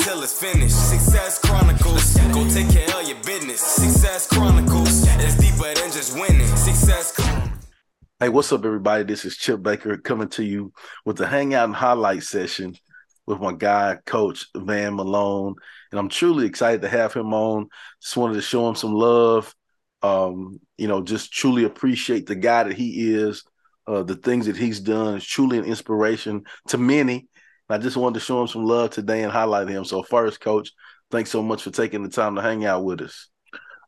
Until it's finished. Success Chronicles. Go take care of your business. Success Chronicles. It's deeper than just winning. Success. Hey, what's up, everybody? This is Chip Baker coming to you with the Hangout and Highlight session with my guy, Coach Van Malone. And I'm truly excited to have him on. Just wanted to show him some love. Um, you know, just truly appreciate the guy that he is. Uh, the things that he's done is truly an inspiration to many. I just wanted to show him some love today and highlight him. So, first, Coach, thanks so much for taking the time to hang out with us.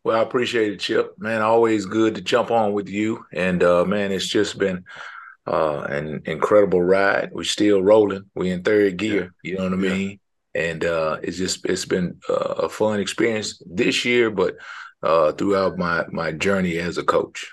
Well, I appreciate it, Chip. Man, always good to jump on with you. And uh, man, it's just been uh, an incredible ride. We're still rolling. We're in third gear. You know what I mean? And uh, it's just it's been uh, a fun experience this year, but uh, throughout my my journey as a coach.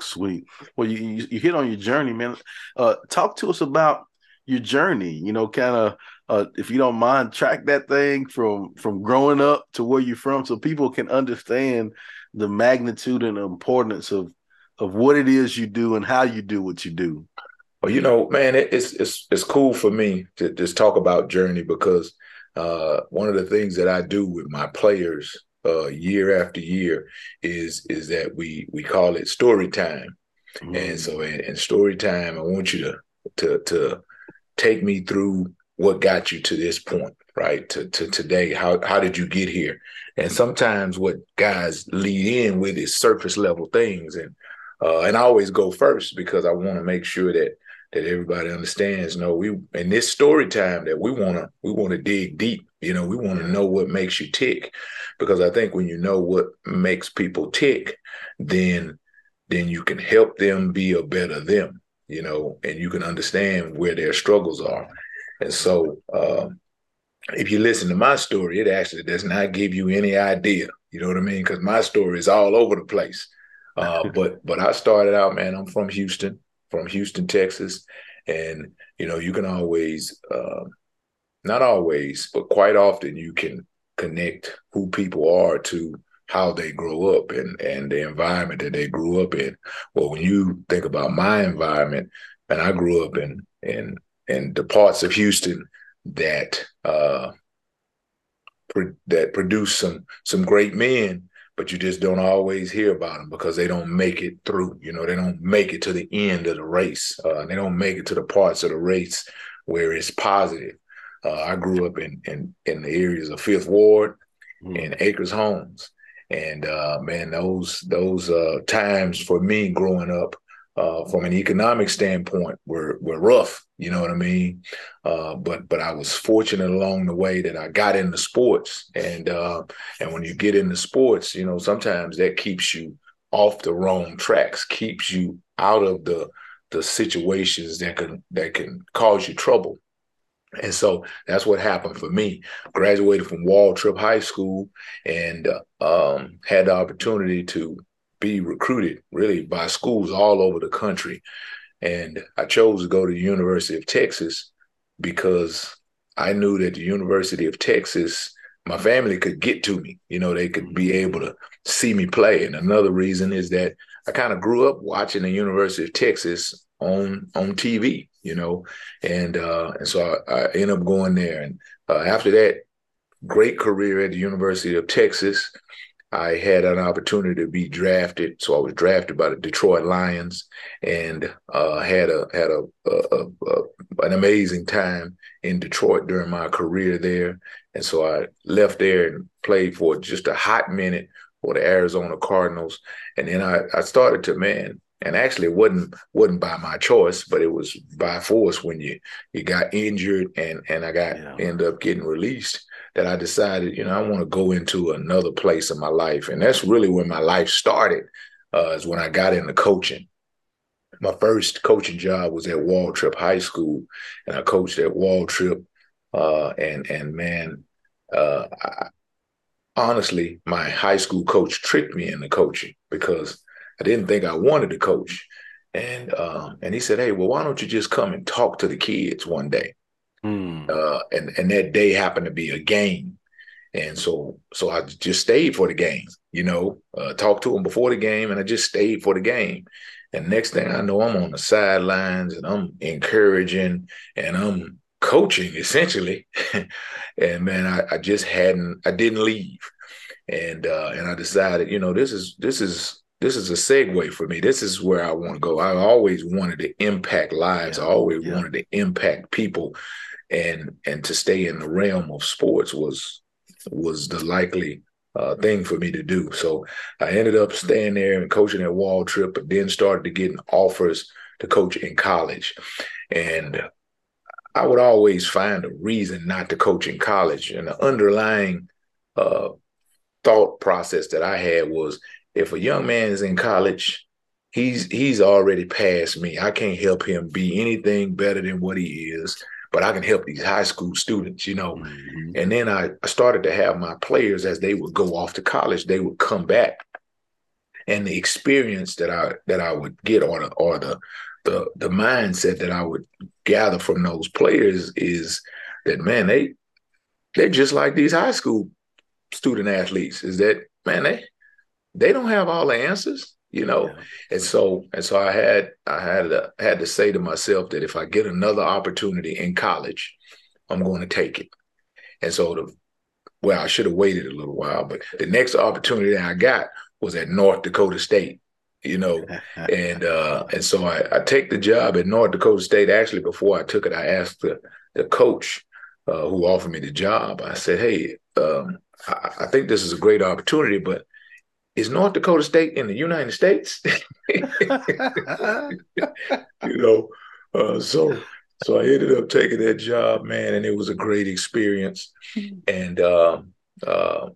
Sweet. Well, you you, you hit on your journey, man. Uh, talk to us about your journey. You know, kind of uh, if you don't mind, track that thing from from growing up to where you're from, so people can understand the magnitude and the importance of of what it is you do and how you do what you do. Well, you know, man, it, it's it's it's cool for me to just talk about journey because uh, one of the things that I do with my players uh, year after year is is that we we call it story time, mm-hmm. and so in, in story time, I want you to to to take me through what got you to this point, right? To to today. How how did you get here? And sometimes what guys lead in with is surface level things, and uh, and I always go first because I want to make sure that that everybody understands. No, we in this story time that we want to we want to dig deep. You know, we want to know what makes you tick, because I think when you know what makes people tick, then then you can help them be a better them. You know, and you can understand where their struggles are. And so, uh, if you listen to my story, it actually does not give you any idea. You know what I mean? Because my story is all over the place. Uh, but but I started out, man. I'm from Houston from Houston, Texas, and you know you can always, uh, not always, but quite often you can connect who people are to how they grow up and and the environment that they grew up in. Well, when you think about my environment, and I grew up in in in the parts of Houston that uh, pro- that produce some some great men but you just don't always hear about them because they don't make it through. You know, they don't make it to the end of the race. Uh, they don't make it to the parts of the race where it's positive. Uh, I grew up in in in the areas of Fifth Ward mm. and Acres Homes, and uh, man, those those uh, times for me growing up uh, from an economic standpoint were were rough. You know what I mean? Uh, but but I was fortunate along the way that I got into sports, and uh, and when you get into sports, you know sometimes that keeps you off the wrong tracks, keeps you out of the the situations that can that can cause you trouble. And so that's what happened for me. Graduated from Waltrip High School and uh, um, had the opportunity to be recruited really by schools all over the country. And I chose to go to the University of Texas because I knew that the University of Texas, my family could get to me. You know, they could be able to see me play. And another reason is that I kind of grew up watching the University of Texas on on TV, you know, and uh, and so I, I ended up going there. And uh, after that, great career at the University of Texas. I had an opportunity to be drafted, so I was drafted by the Detroit Lions, and uh, had a had a, a, a, an amazing time in Detroit during my career there. And so I left there and played for just a hot minute for the Arizona Cardinals, and then I, I started to man, and actually it wasn't wasn't by my choice, but it was by force when you you got injured and and I got yeah. ended up getting released that I decided, you know, I want to go into another place in my life. And that's really when my life started, uh, is when I got into coaching. My first coaching job was at Waltrip High School, and I coached at Waltrip. Uh, and and man, uh, I, honestly, my high school coach tricked me into coaching because I didn't think I wanted to coach. And um, and he said, "Hey, well, why don't you just come and talk to the kids one day?" Mm. Uh, and and that day happened to be a game, and so so I just stayed for the game. You know, uh, talked to them before the game, and I just stayed for the game. And next thing I know, I'm on the sidelines and I'm encouraging and I'm coaching essentially. and man, I, I, just hadn't, I didn't leave. And uh, and I decided, you know, this is this is this is a segue for me. This is where I want to go. I always wanted to impact lives. Yeah. I always yeah. wanted to impact people, and and to stay in the realm of sports was was the likely uh, thing for me to do. So I ended up staying there and coaching at Waltrip, but then started to getting offers to coach in college, and I would always find a reason not to coach in college. And the underlying uh, thought process that I had was if a young man is in college, he's he's already past me. I can't help him be anything better than what he is, but I can help these high school students, you know. Mm-hmm. And then I, I started to have my players as they would go off to college, they would come back. And the experience that I that I would get or the or the the the mindset that I would gather from those players is that man, they they're just like these high school student athletes. Is that man, they they don't have all the answers, you know. Yeah. And so and so I had I had to, had to say to myself that if I get another opportunity in college, I'm going to take it. And so the well, I should have waited a little while, but the next opportunity that I got was at North Dakota State, you know, and uh, and so I, I take the job at North Dakota State. Actually, before I took it, I asked the the coach uh, who offered me the job. I said, "Hey, um, I, I, think this is a great opportunity, but is North Dakota State in the United States? you know, uh, so so I ended up taking that job, man, and it was a great experience. And uh, uh,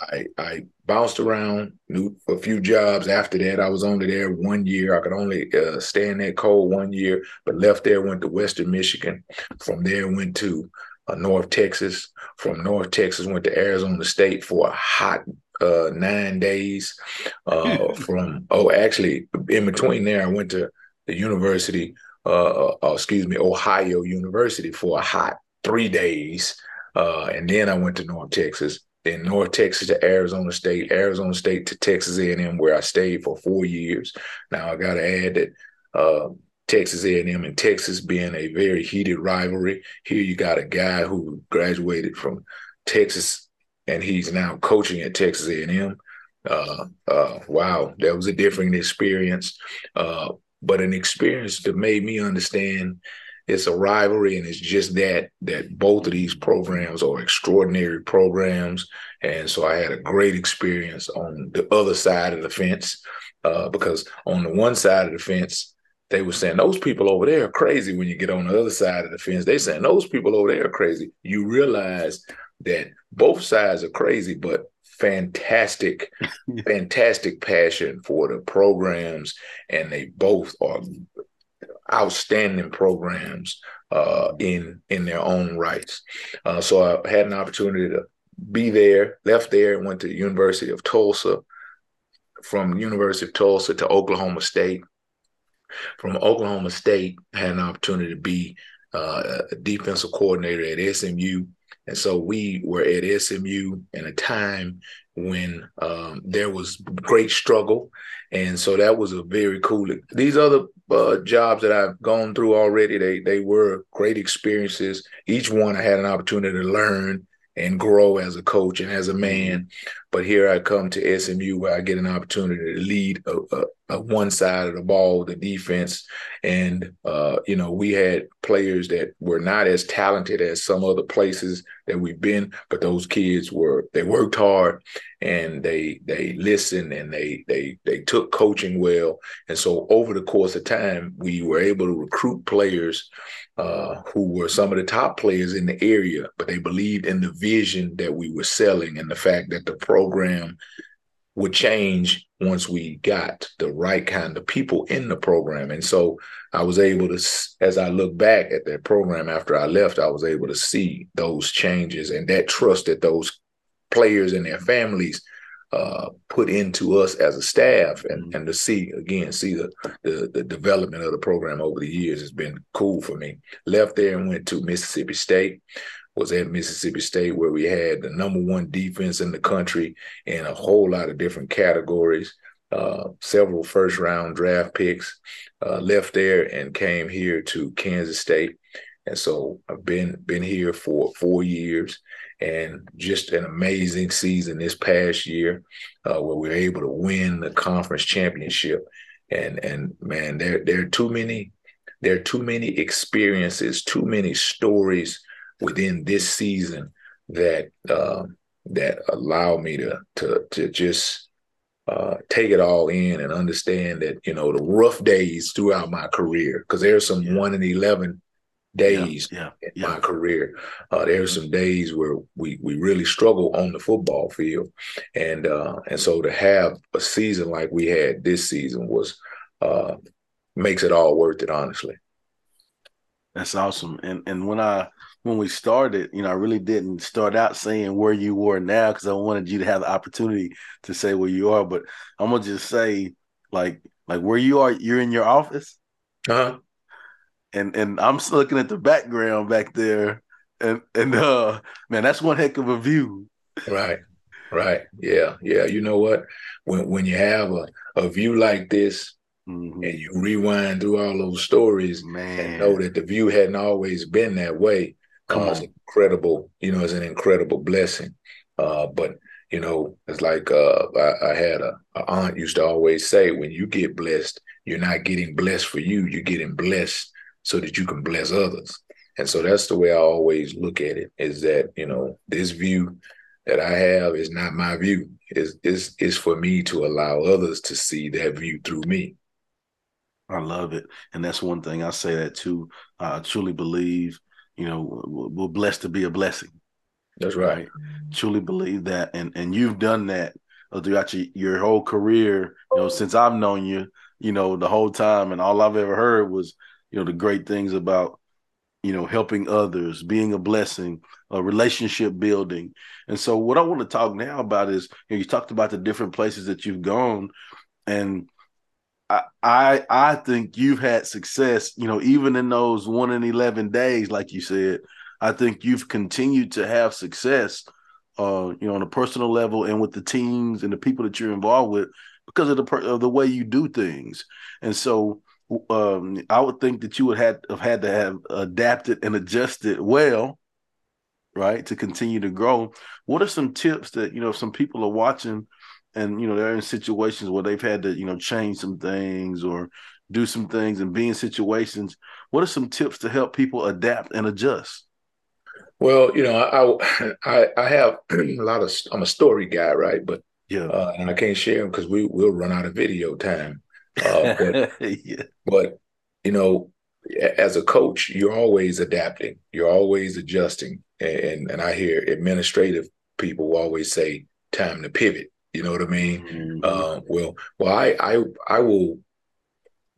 I I bounced around, knew a few jobs after that. I was only there one year. I could only uh, stay in that cold one year, but left there, went to Western Michigan. From there, went to uh, North Texas. From North Texas, went to Arizona State for a hot uh, nine days. Uh, from oh, actually, in between there, I went to the University, uh, uh, excuse me, Ohio University for a hot three days, uh, and then I went to North Texas. Then North Texas to Arizona State, Arizona State to Texas A&M, where I stayed for four years. Now I got to add that uh, Texas A&M and Texas being a very heated rivalry. Here you got a guy who graduated from Texas and he's now coaching at Texas A&M. Uh, uh, wow, that was a different experience, uh, but an experience that made me understand it's a rivalry, and it's just that that both of these programs are extraordinary programs, and so I had a great experience on the other side of the fence uh, because on the one side of the fence they were saying those people over there are crazy when you get on the other side of the fence. They saying those people over there are crazy. You realize that both sides are crazy, but fantastic, fantastic passion for the programs, and they both are outstanding programs uh, in in their own rights. Uh, so I had an opportunity to be there, left there, and went to the University of Tulsa. From University of Tulsa to Oklahoma State. From Oklahoma State, had an opportunity to be uh, a defensive coordinator at SMU and so we were at SMU in a time when um, there was great struggle. And so that was a very cool. These other uh, jobs that I've gone through already, they they were great experiences. Each one I had an opportunity to learn and grow as a coach and as a man. But here I come to SMU where I get an opportunity to lead a, a, a one side of the ball, the defense. And, uh, you know, we had players that were not as talented as some other places that we've been, but those kids were, they worked hard and they, they listened and they, they, they took coaching well. And so over the course of time, we were able to recruit players uh, who were some of the top players in the area, but they believed in the vision that we were selling and the fact that the program would change once we got the right kind of people in the program. And so I was able to, as I look back at that program after I left, I was able to see those changes and that trust that those players and their families uh, put into us as a staff and, mm-hmm. and to see again see the, the, the development of the program over the years has been cool for me. Left there and went to mississippi state. Was at mississippi state where we had the number one defense in the country in a whole lot of different categories uh, several first round draft picks uh, left there and came here to kansas state. And so i've been been here for four years and just an amazing season this past year uh, where we were able to win the conference championship. And and man, there there are too many there are too many experiences, too many stories within this season that uh, that allow me to to to just uh, take it all in and understand that you know the rough days throughout my career because there's some yeah. one in eleven days yeah, yeah, in my career. Uh, there are some days where we we really struggle on the football field, and uh, and so to have a season like we had this season was uh, makes it all worth it. Honestly, that's awesome. And and when I when we started, you know, I really didn't start out saying where you were now because I wanted you to have the opportunity to say where you are. But I'm gonna just say like like where you are. You're in your office. Uh-huh and and I'm looking at the background back there, and and uh, man, that's one heck of a view. Right, right, yeah, yeah. You know what? When when you have a a view like this, mm-hmm. and you rewind through all those stories, man, and know that the view hadn't always been that way, comes incredible. You know, it's an incredible blessing. Uh, but you know, it's like uh, I, I, had a, a aunt used to always say, when you get blessed, you're not getting blessed for you, you're getting blessed so that you can bless others. And so that's the way I always look at it is that, you know, this view that I have is not my view. Is is is for me to allow others to see that view through me. I love it. And that's one thing I say that too. I truly believe, you know, we're blessed to be a blessing. That's right. right? Truly believe that. And and you've done that uh, throughout your, your whole career, you know, since I've known you, you know, the whole time. And all I've ever heard was you know the great things about you know helping others being a blessing a relationship building and so what i want to talk now about is you, know, you talked about the different places that you've gone and I, I I think you've had success, you know, even in those one in eleven days, like you said. I think you've continued to have success, uh, you know, on a personal level and with the teams and the people that you're involved with because of the of the way you do things. And so, um, I would think that you would have, had to have adapted and adjusted well, right, to continue to grow. What are some tips that you know some people are watching, and you know they're in situations where they've had to you know change some things or do some things and be in situations. What are some tips to help people adapt and adjust? Well, you know, I I, I have a lot of I'm a story guy, right? But yeah, uh, and I can't share them because we will run out of video time. Uh, but, yeah. but you know, as a coach, you're always adapting. You're always adjusting. And and I hear administrative people always say, "Time to pivot." You know what I mean? Mm-hmm. Uh, well, well, I I I will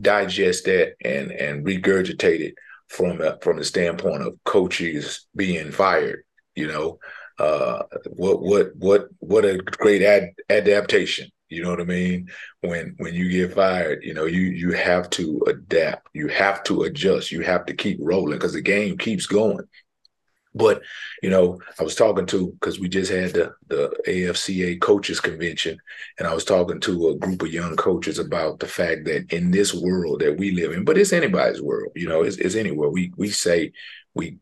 digest that and and regurgitate it from a, from the standpoint of coaches being fired. You know, uh, what what what what a great ad- adaptation you know what I mean? When when you get fired, you know, you you have to adapt. You have to adjust. You have to keep rolling because the game keeps going. But you know, I was talking to because we just had the the AFCA coaches convention, and I was talking to a group of young coaches about the fact that in this world that we live in, but it's anybody's world, you know, it's, it's anywhere. We we say we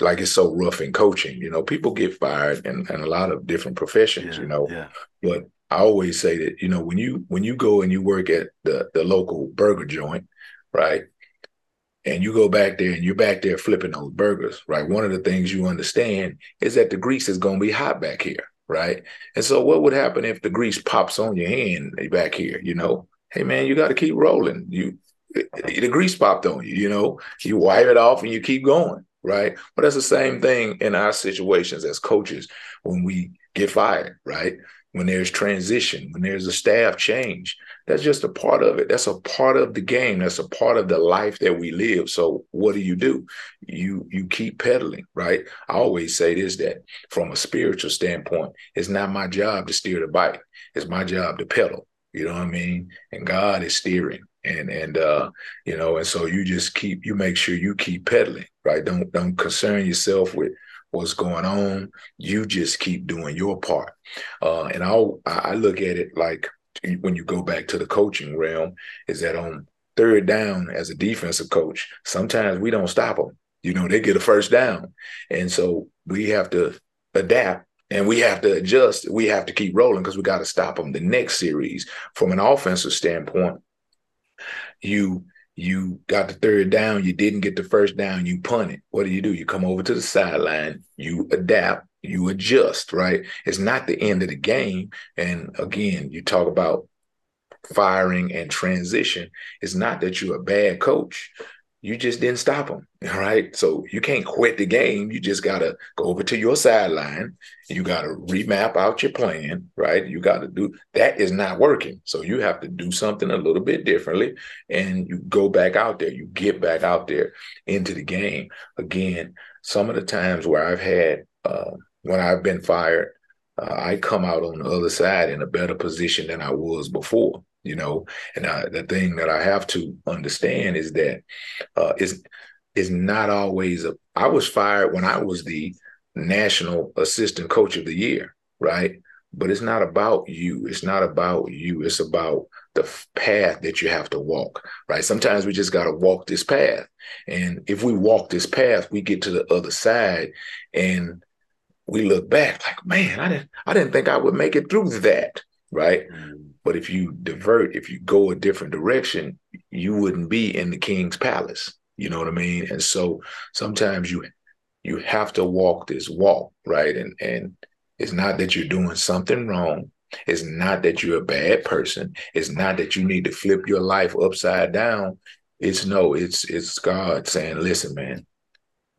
like it's so rough in coaching, you know, people get fired in, in a lot of different professions, yeah, you know, yeah. but I always say that, you know, when you when you go and you work at the the local burger joint, right? And you go back there and you're back there flipping those burgers, right? One of the things you understand is that the grease is going to be hot back here, right? And so what would happen if the grease pops on your hand back here, you know? Hey man, you got to keep rolling. You the grease popped on you, you know? You wipe it off and you keep going, right? But that's the same thing in our situations as coaches when we get fired, right? When there's transition, when there's a staff change, that's just a part of it. That's a part of the game. That's a part of the life that we live. So what do you do? You you keep pedaling, right? I always say this that from a spiritual standpoint, it's not my job to steer the bike. It's my job to pedal. You know what I mean? And God is steering. And and uh, you know, and so you just keep you make sure you keep pedaling, right? Don't don't concern yourself with what's going on. You just keep doing your part. Uh, and I'll, I look at it like when you go back to the coaching realm, is that on third down as a defensive coach, sometimes we don't stop them. You know, they get a first down. And so we have to adapt and we have to adjust. We have to keep rolling because we got to stop them the next series. From an offensive standpoint, you you got the third down, you didn't get the first down, you punt it. What do you do? You come over to the sideline, you adapt, you adjust, right? It's not the end of the game. And again, you talk about firing and transition. It's not that you're a bad coach you just didn't stop them. All right. So you can't quit the game. You just got to go over to your sideline. You got to remap out your plan. Right. You got to do that is not working. So you have to do something a little bit differently and you go back out there. You get back out there into the game. Again, some of the times where I've had, uh, when I've been fired, uh, I come out on the other side in a better position than I was before you know? And I, the thing that i have to understand is that uh is is not always a i was fired when i was the national assistant coach of the year right? But it's not about you. It's not about you. It's about the path that you have to walk right? Sometimes we just got to walk this path. And if we walk this path we get to the other side and we look back like man i didn't i didn't think i would make it through that right mm but if you divert, if you go a different direction, you wouldn't be in the king's palace. You know what I mean? And so sometimes you you have to walk this walk, right? And and it's not that you're doing something wrong. It's not that you're a bad person. It's not that you need to flip your life upside down. It's no, it's it's God saying, listen, man,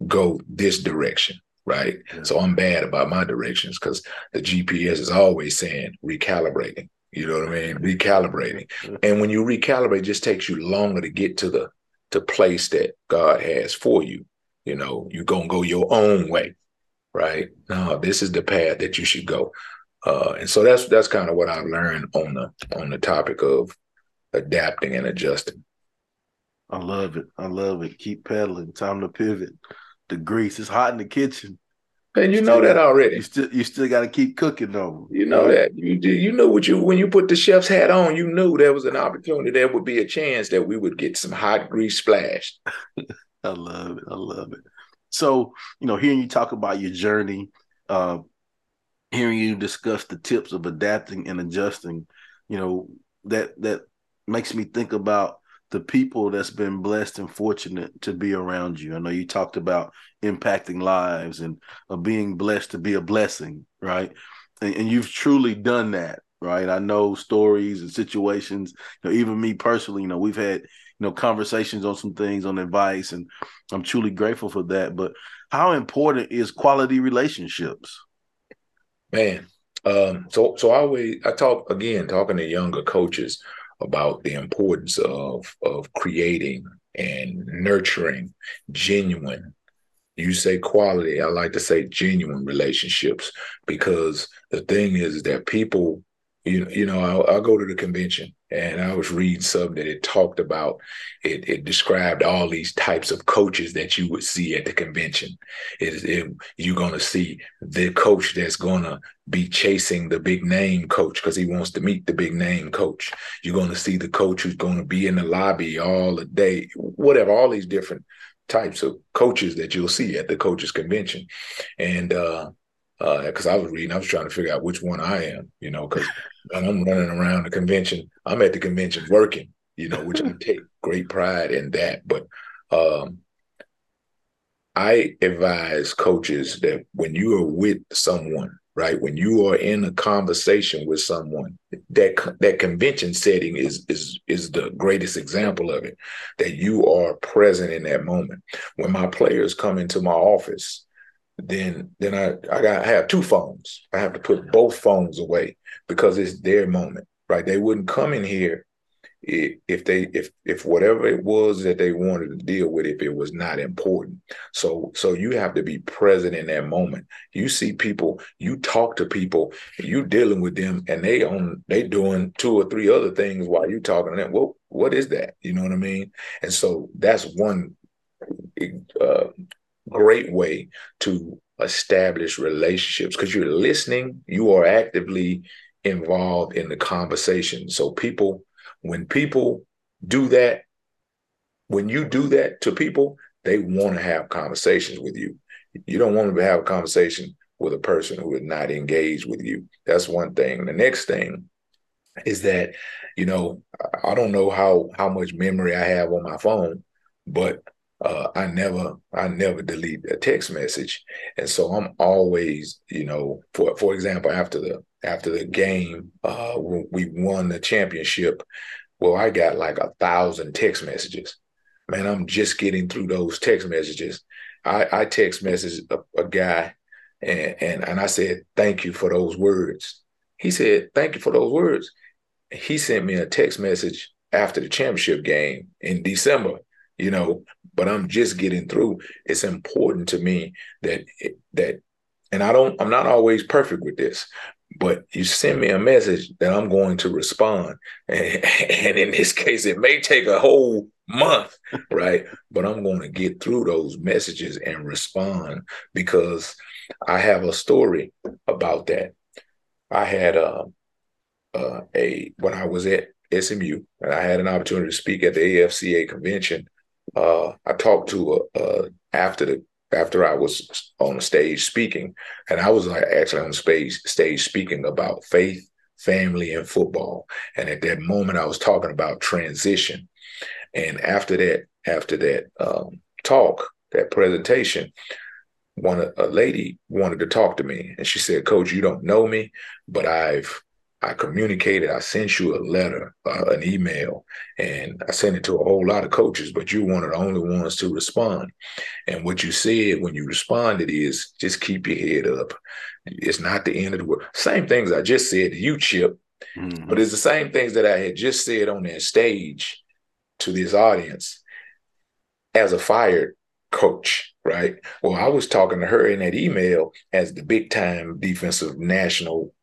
go this direction right? Yeah. So I'm bad about my directions because the GPS is always saying recalibrating. You know what I mean? Recalibrating. And when you recalibrate, it just takes you longer to get to the to place that God has for you. You know, you're gonna go your own way, right? No, this is the path that you should go. Uh, and so that's that's kind of what I've learned on the on the topic of adapting and adjusting. I love it. I love it. Keep pedaling. Time to pivot. The grease is hot in the kitchen. And you, know that already. You still you still got to keep cooking though. You know that. You you know what you when you put the chef's hat on, you knew there was an opportunity. There would be a chance that we would get some hot grease splashed. I love it. I love it. So you know, hearing you talk about your journey, uh, hearing you discuss the tips of adapting and adjusting, you know that that makes me think about the people that's been blessed and fortunate to be around you. I know you talked about impacting lives and uh, being blessed to be a blessing, right? And, and, you've truly done that, right? I know stories and situations. You know, even me personally, you know, we've had you know conversations on some things on advice, and I'm truly grateful for that. But how important is quality relationships? Man, um, so so I always I talk again talking to younger coaches about the importance of of creating and nurturing genuine you say quality i like to say genuine relationships because the thing is that people you, you know I'll, I'll, go to the convention and i was reading something that it talked about it, it described all these types of coaches that you would see at the convention. It, it you're going to see the coach that's going to be chasing the big name coach because he wants to meet the big name coach. You're going to see the coach who's going to be in the lobby all the day whatever all these different types of coaches that you'll see at the coaches convention. And uh because uh, I was reading, I was trying to figure out which one I am, you know, because when I'm running around the convention, I'm at the convention working, you know, which I take great pride in that. But um, I advise coaches that when you are with someone, right, when you are in a conversation with someone, that that convention setting is is is the greatest example of it. That you are present in that moment. When my players come into my office, then then I I got I have two phones. I have to put both phones away because it's their moment, right? They wouldn't come in here if they if if whatever it was that they wanted to deal with if it was not important. So so you have to be present in that moment. You see people you talk to people you dealing with them and they on they doing two or three other things while you talking to them. Well what is that? You know what i mean? And so that's one uh, great way to establish relationships because you're listening you are actively involved in the conversation so people when people do that, when you do that to people, they want to have conversations with you. You don't want to have a conversation with a person who is not engaged with you. That's one thing. The next thing is that, you know, I don't know how how much memory I have on my phone, but uh, I never I never delete a text message, and so I'm always you know for for example after the after the game uh, when we won the championship, well I got like a thousand text messages. Man, I'm just getting through those text messages. I, I text message a, a guy, and, and and I said thank you for those words. He said thank you for those words. He sent me a text message after the championship game in December you know but i'm just getting through. It's important to me that that and i don't i'm not always perfect with this but you send me a message that i'm going to respond. And, and in this case it may take a whole month right? But i'm going to get through those messages and respond because i have a story about that. I had a, a, a when i was at SMU, and I had an opportunity to speak at the AFCA convention uh, I talked to a, after the after I was on the stage speaking, and I was like actually on stage stage speaking about faith, family, and football. And at that moment, I was talking about transition. And after that, after that um, talk, that presentation, one a lady wanted to talk to me, and she said, "Coach, you don't know me, but I've I communicated. I sent you a letter, uh, an email, and I sent it to a whole lot of coaches, but you're one of the only ones to respond. And what you said when you responded is just keep your head up. It's not the end of the world. Same things I just said to you, Chip, mm-hmm. but it's the same things that I had just said on that stage to this audience as a fired coach, right? Well, I was talking to her in that email as the big time defensive national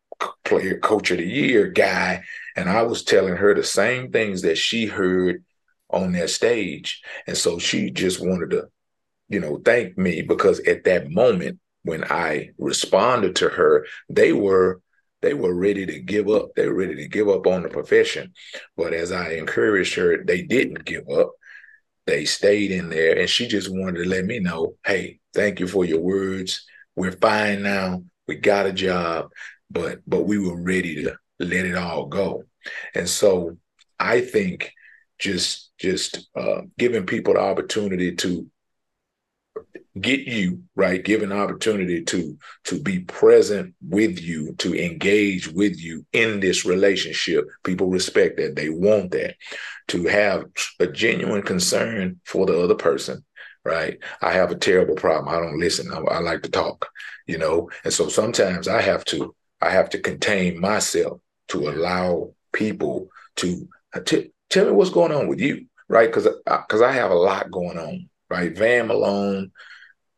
player coach of the year guy and i was telling her the same things that she heard on that stage. And so she just wanted to you know thank me because at that moment when i responded to her they were they were ready to give up. They were ready to give up on the profession. But as i encouraged her they didn't give up. They stayed in there and she just wanted to let me know hey thank you for your words. We're fine now. We got a job but but we were ready to let it all go. And so I think just just uh, giving people the opportunity to get you right? Given opportunity to to be present with you to engage with you in this relationship. People respect that. They want that. To have a genuine concern for the other person right? I have a terrible problem. I don't listen. I, I like to talk you know? And so sometimes i have to I have to contain myself to allow people to uh, t- tell me what's going on with you, right? Because because I, I have a lot going on, right? Van Malone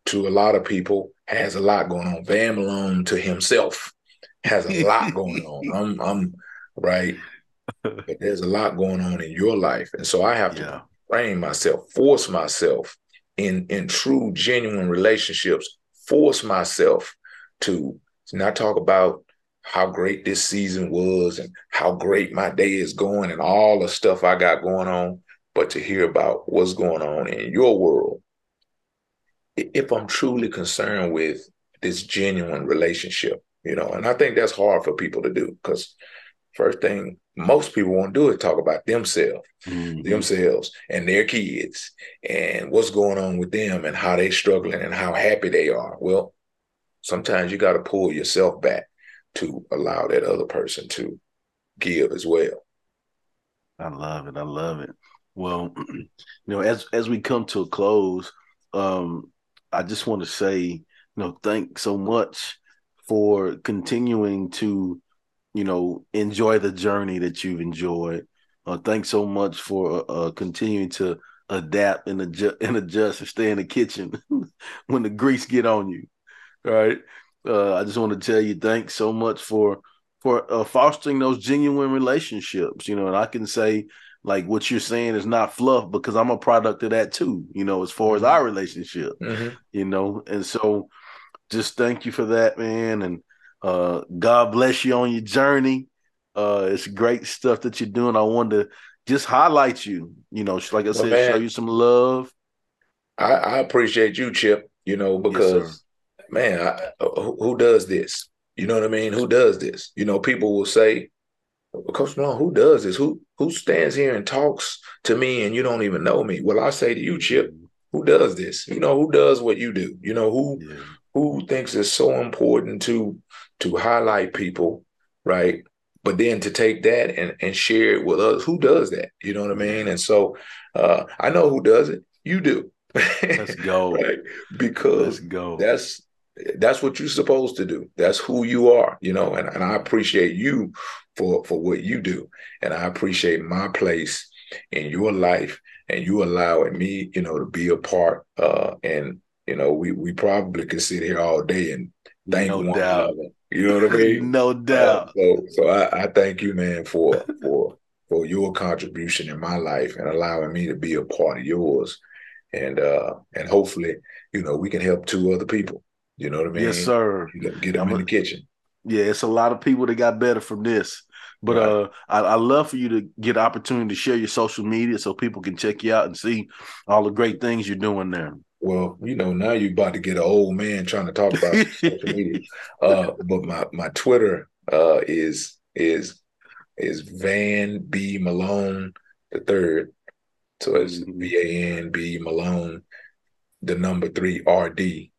to a lot of people has a lot going on. Van Malone to himself has a lot going on. I'm I'm right, but there's a lot going on in your life, and so I have to yeah. train myself, force myself in in true, genuine relationships, force myself to not talk about how great this season was and how great my day is going and all the stuff I got going on, but to hear about what's going on in your world. If I'm truly concerned with this genuine relationship, you know, and I think that's hard for people to do because first thing most people want to do is talk about themselves, mm-hmm. themselves and their kids and what's going on with them and how they're struggling and how happy they are. Well, sometimes you got to pull yourself back to allow that other person to give as well. I love it. I love it. Well, you know, as as we come to a close, um, I just want to say you know, thanks so much for continuing to, you know, enjoy the journey that you've enjoyed. Uh, thanks so much for uh, continuing to adapt and adjust and adjust and stay in the kitchen when the grease get on you. Right. Uh, I just want to tell you thanks so much for for uh, fostering those genuine relationships. You know, and I can say like what you're saying is not fluff because I'm a product of that too. You know, as far as mm-hmm. our relationship. Mm-hmm. You know, and so just thank you for that, man, and uh, God bless you on your journey. Uh, it's great stuff that you're doing. I wanted to just highlight you. You know, like I well, said, man, show you some love. I, I, appreciate you, Chip. You know, because yes, man, I, who, who does this? You know what I mean? Who does this? You know, people will say, Coach no, who does this? Who who stands here and talks to me and you don't even know me? Well, I say to you, Chip, who does this? You know, who does what you do? You know, who yeah. who thinks it's so important to to highlight people, right? But then to take that and, and share it with us, who does that? You know what I mean? And so uh, I know who does it. You do. Let's go. right? Because Let's go. that's that's what you're supposed to do. That's who you are, you know, and, and I appreciate you for for what you do. And I appreciate my place in your life and you allowing me, you know, to be a part. Uh and you know, we we probably could sit here all day and thank no one doubt. another. You know what I mean? no uh, doubt. Uh, so so I, I thank you, man, for for for your contribution in my life and allowing me to be a part of yours. And uh and hopefully, you know, we can help two other people. You know what I mean? Yes, sir. Get, get them I'm in the kitchen. Yeah, it's a lot of people that got better from this. But right. uh, I, I love for you to get opportunity to share your social media so people can check you out and see all the great things you're doing there. Well, you know, now you're about to get an old man trying to talk about social media. Uh, but my my Twitter uh, is is is Van B Malone the third. So it's mm-hmm. V A N B Malone, the number three R D.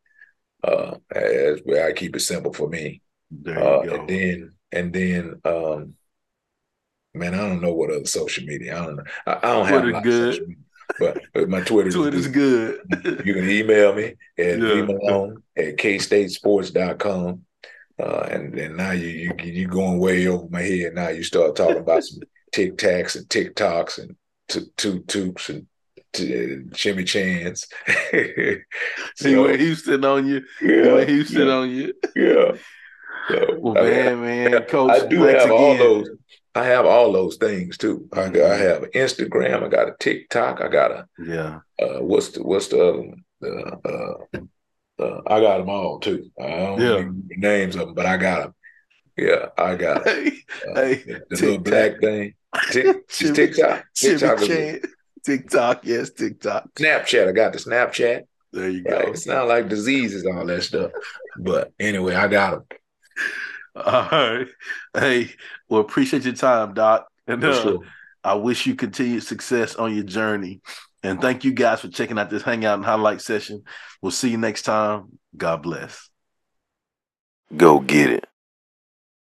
Uh, as where I keep it simple for me. Uh, and then and then um, man, I don't know what other social media. I don't know. I, I don't Twitter have good. media, but, but my Twitter Twitter's is good. you can email me at yeah. Malone at kstatesports.com. Uh, and and now you you you going way over my head. Now you start talking about some tic tacs and TikToks and to toot toots and Jimmy Chance. See so, when Houston on you. Yeah, when Houston yeah, on you. Yeah. So, well, man, man, coach. I do have again. all those. I have all those things too. I, mm-hmm. I have Instagram. I got a TikTok. I got a yeah. Uh, what's the what's the other one? Uh, uh, I got them all too. I don't yeah. know the names of them, but I got them. Yeah, I got. Hey, uh, hey, the little black thing. Tick, TikTok. TikTok. TikTok, yes, TikTok. Snapchat. I got the Snapchat. There you go. Right. It's not like diseases, all that stuff. But anyway, I got them. All right. Hey, well, appreciate your time, Doc. And uh, sure. I wish you continued success on your journey. And thank you guys for checking out this hangout and highlight session. We'll see you next time. God bless. Go get it.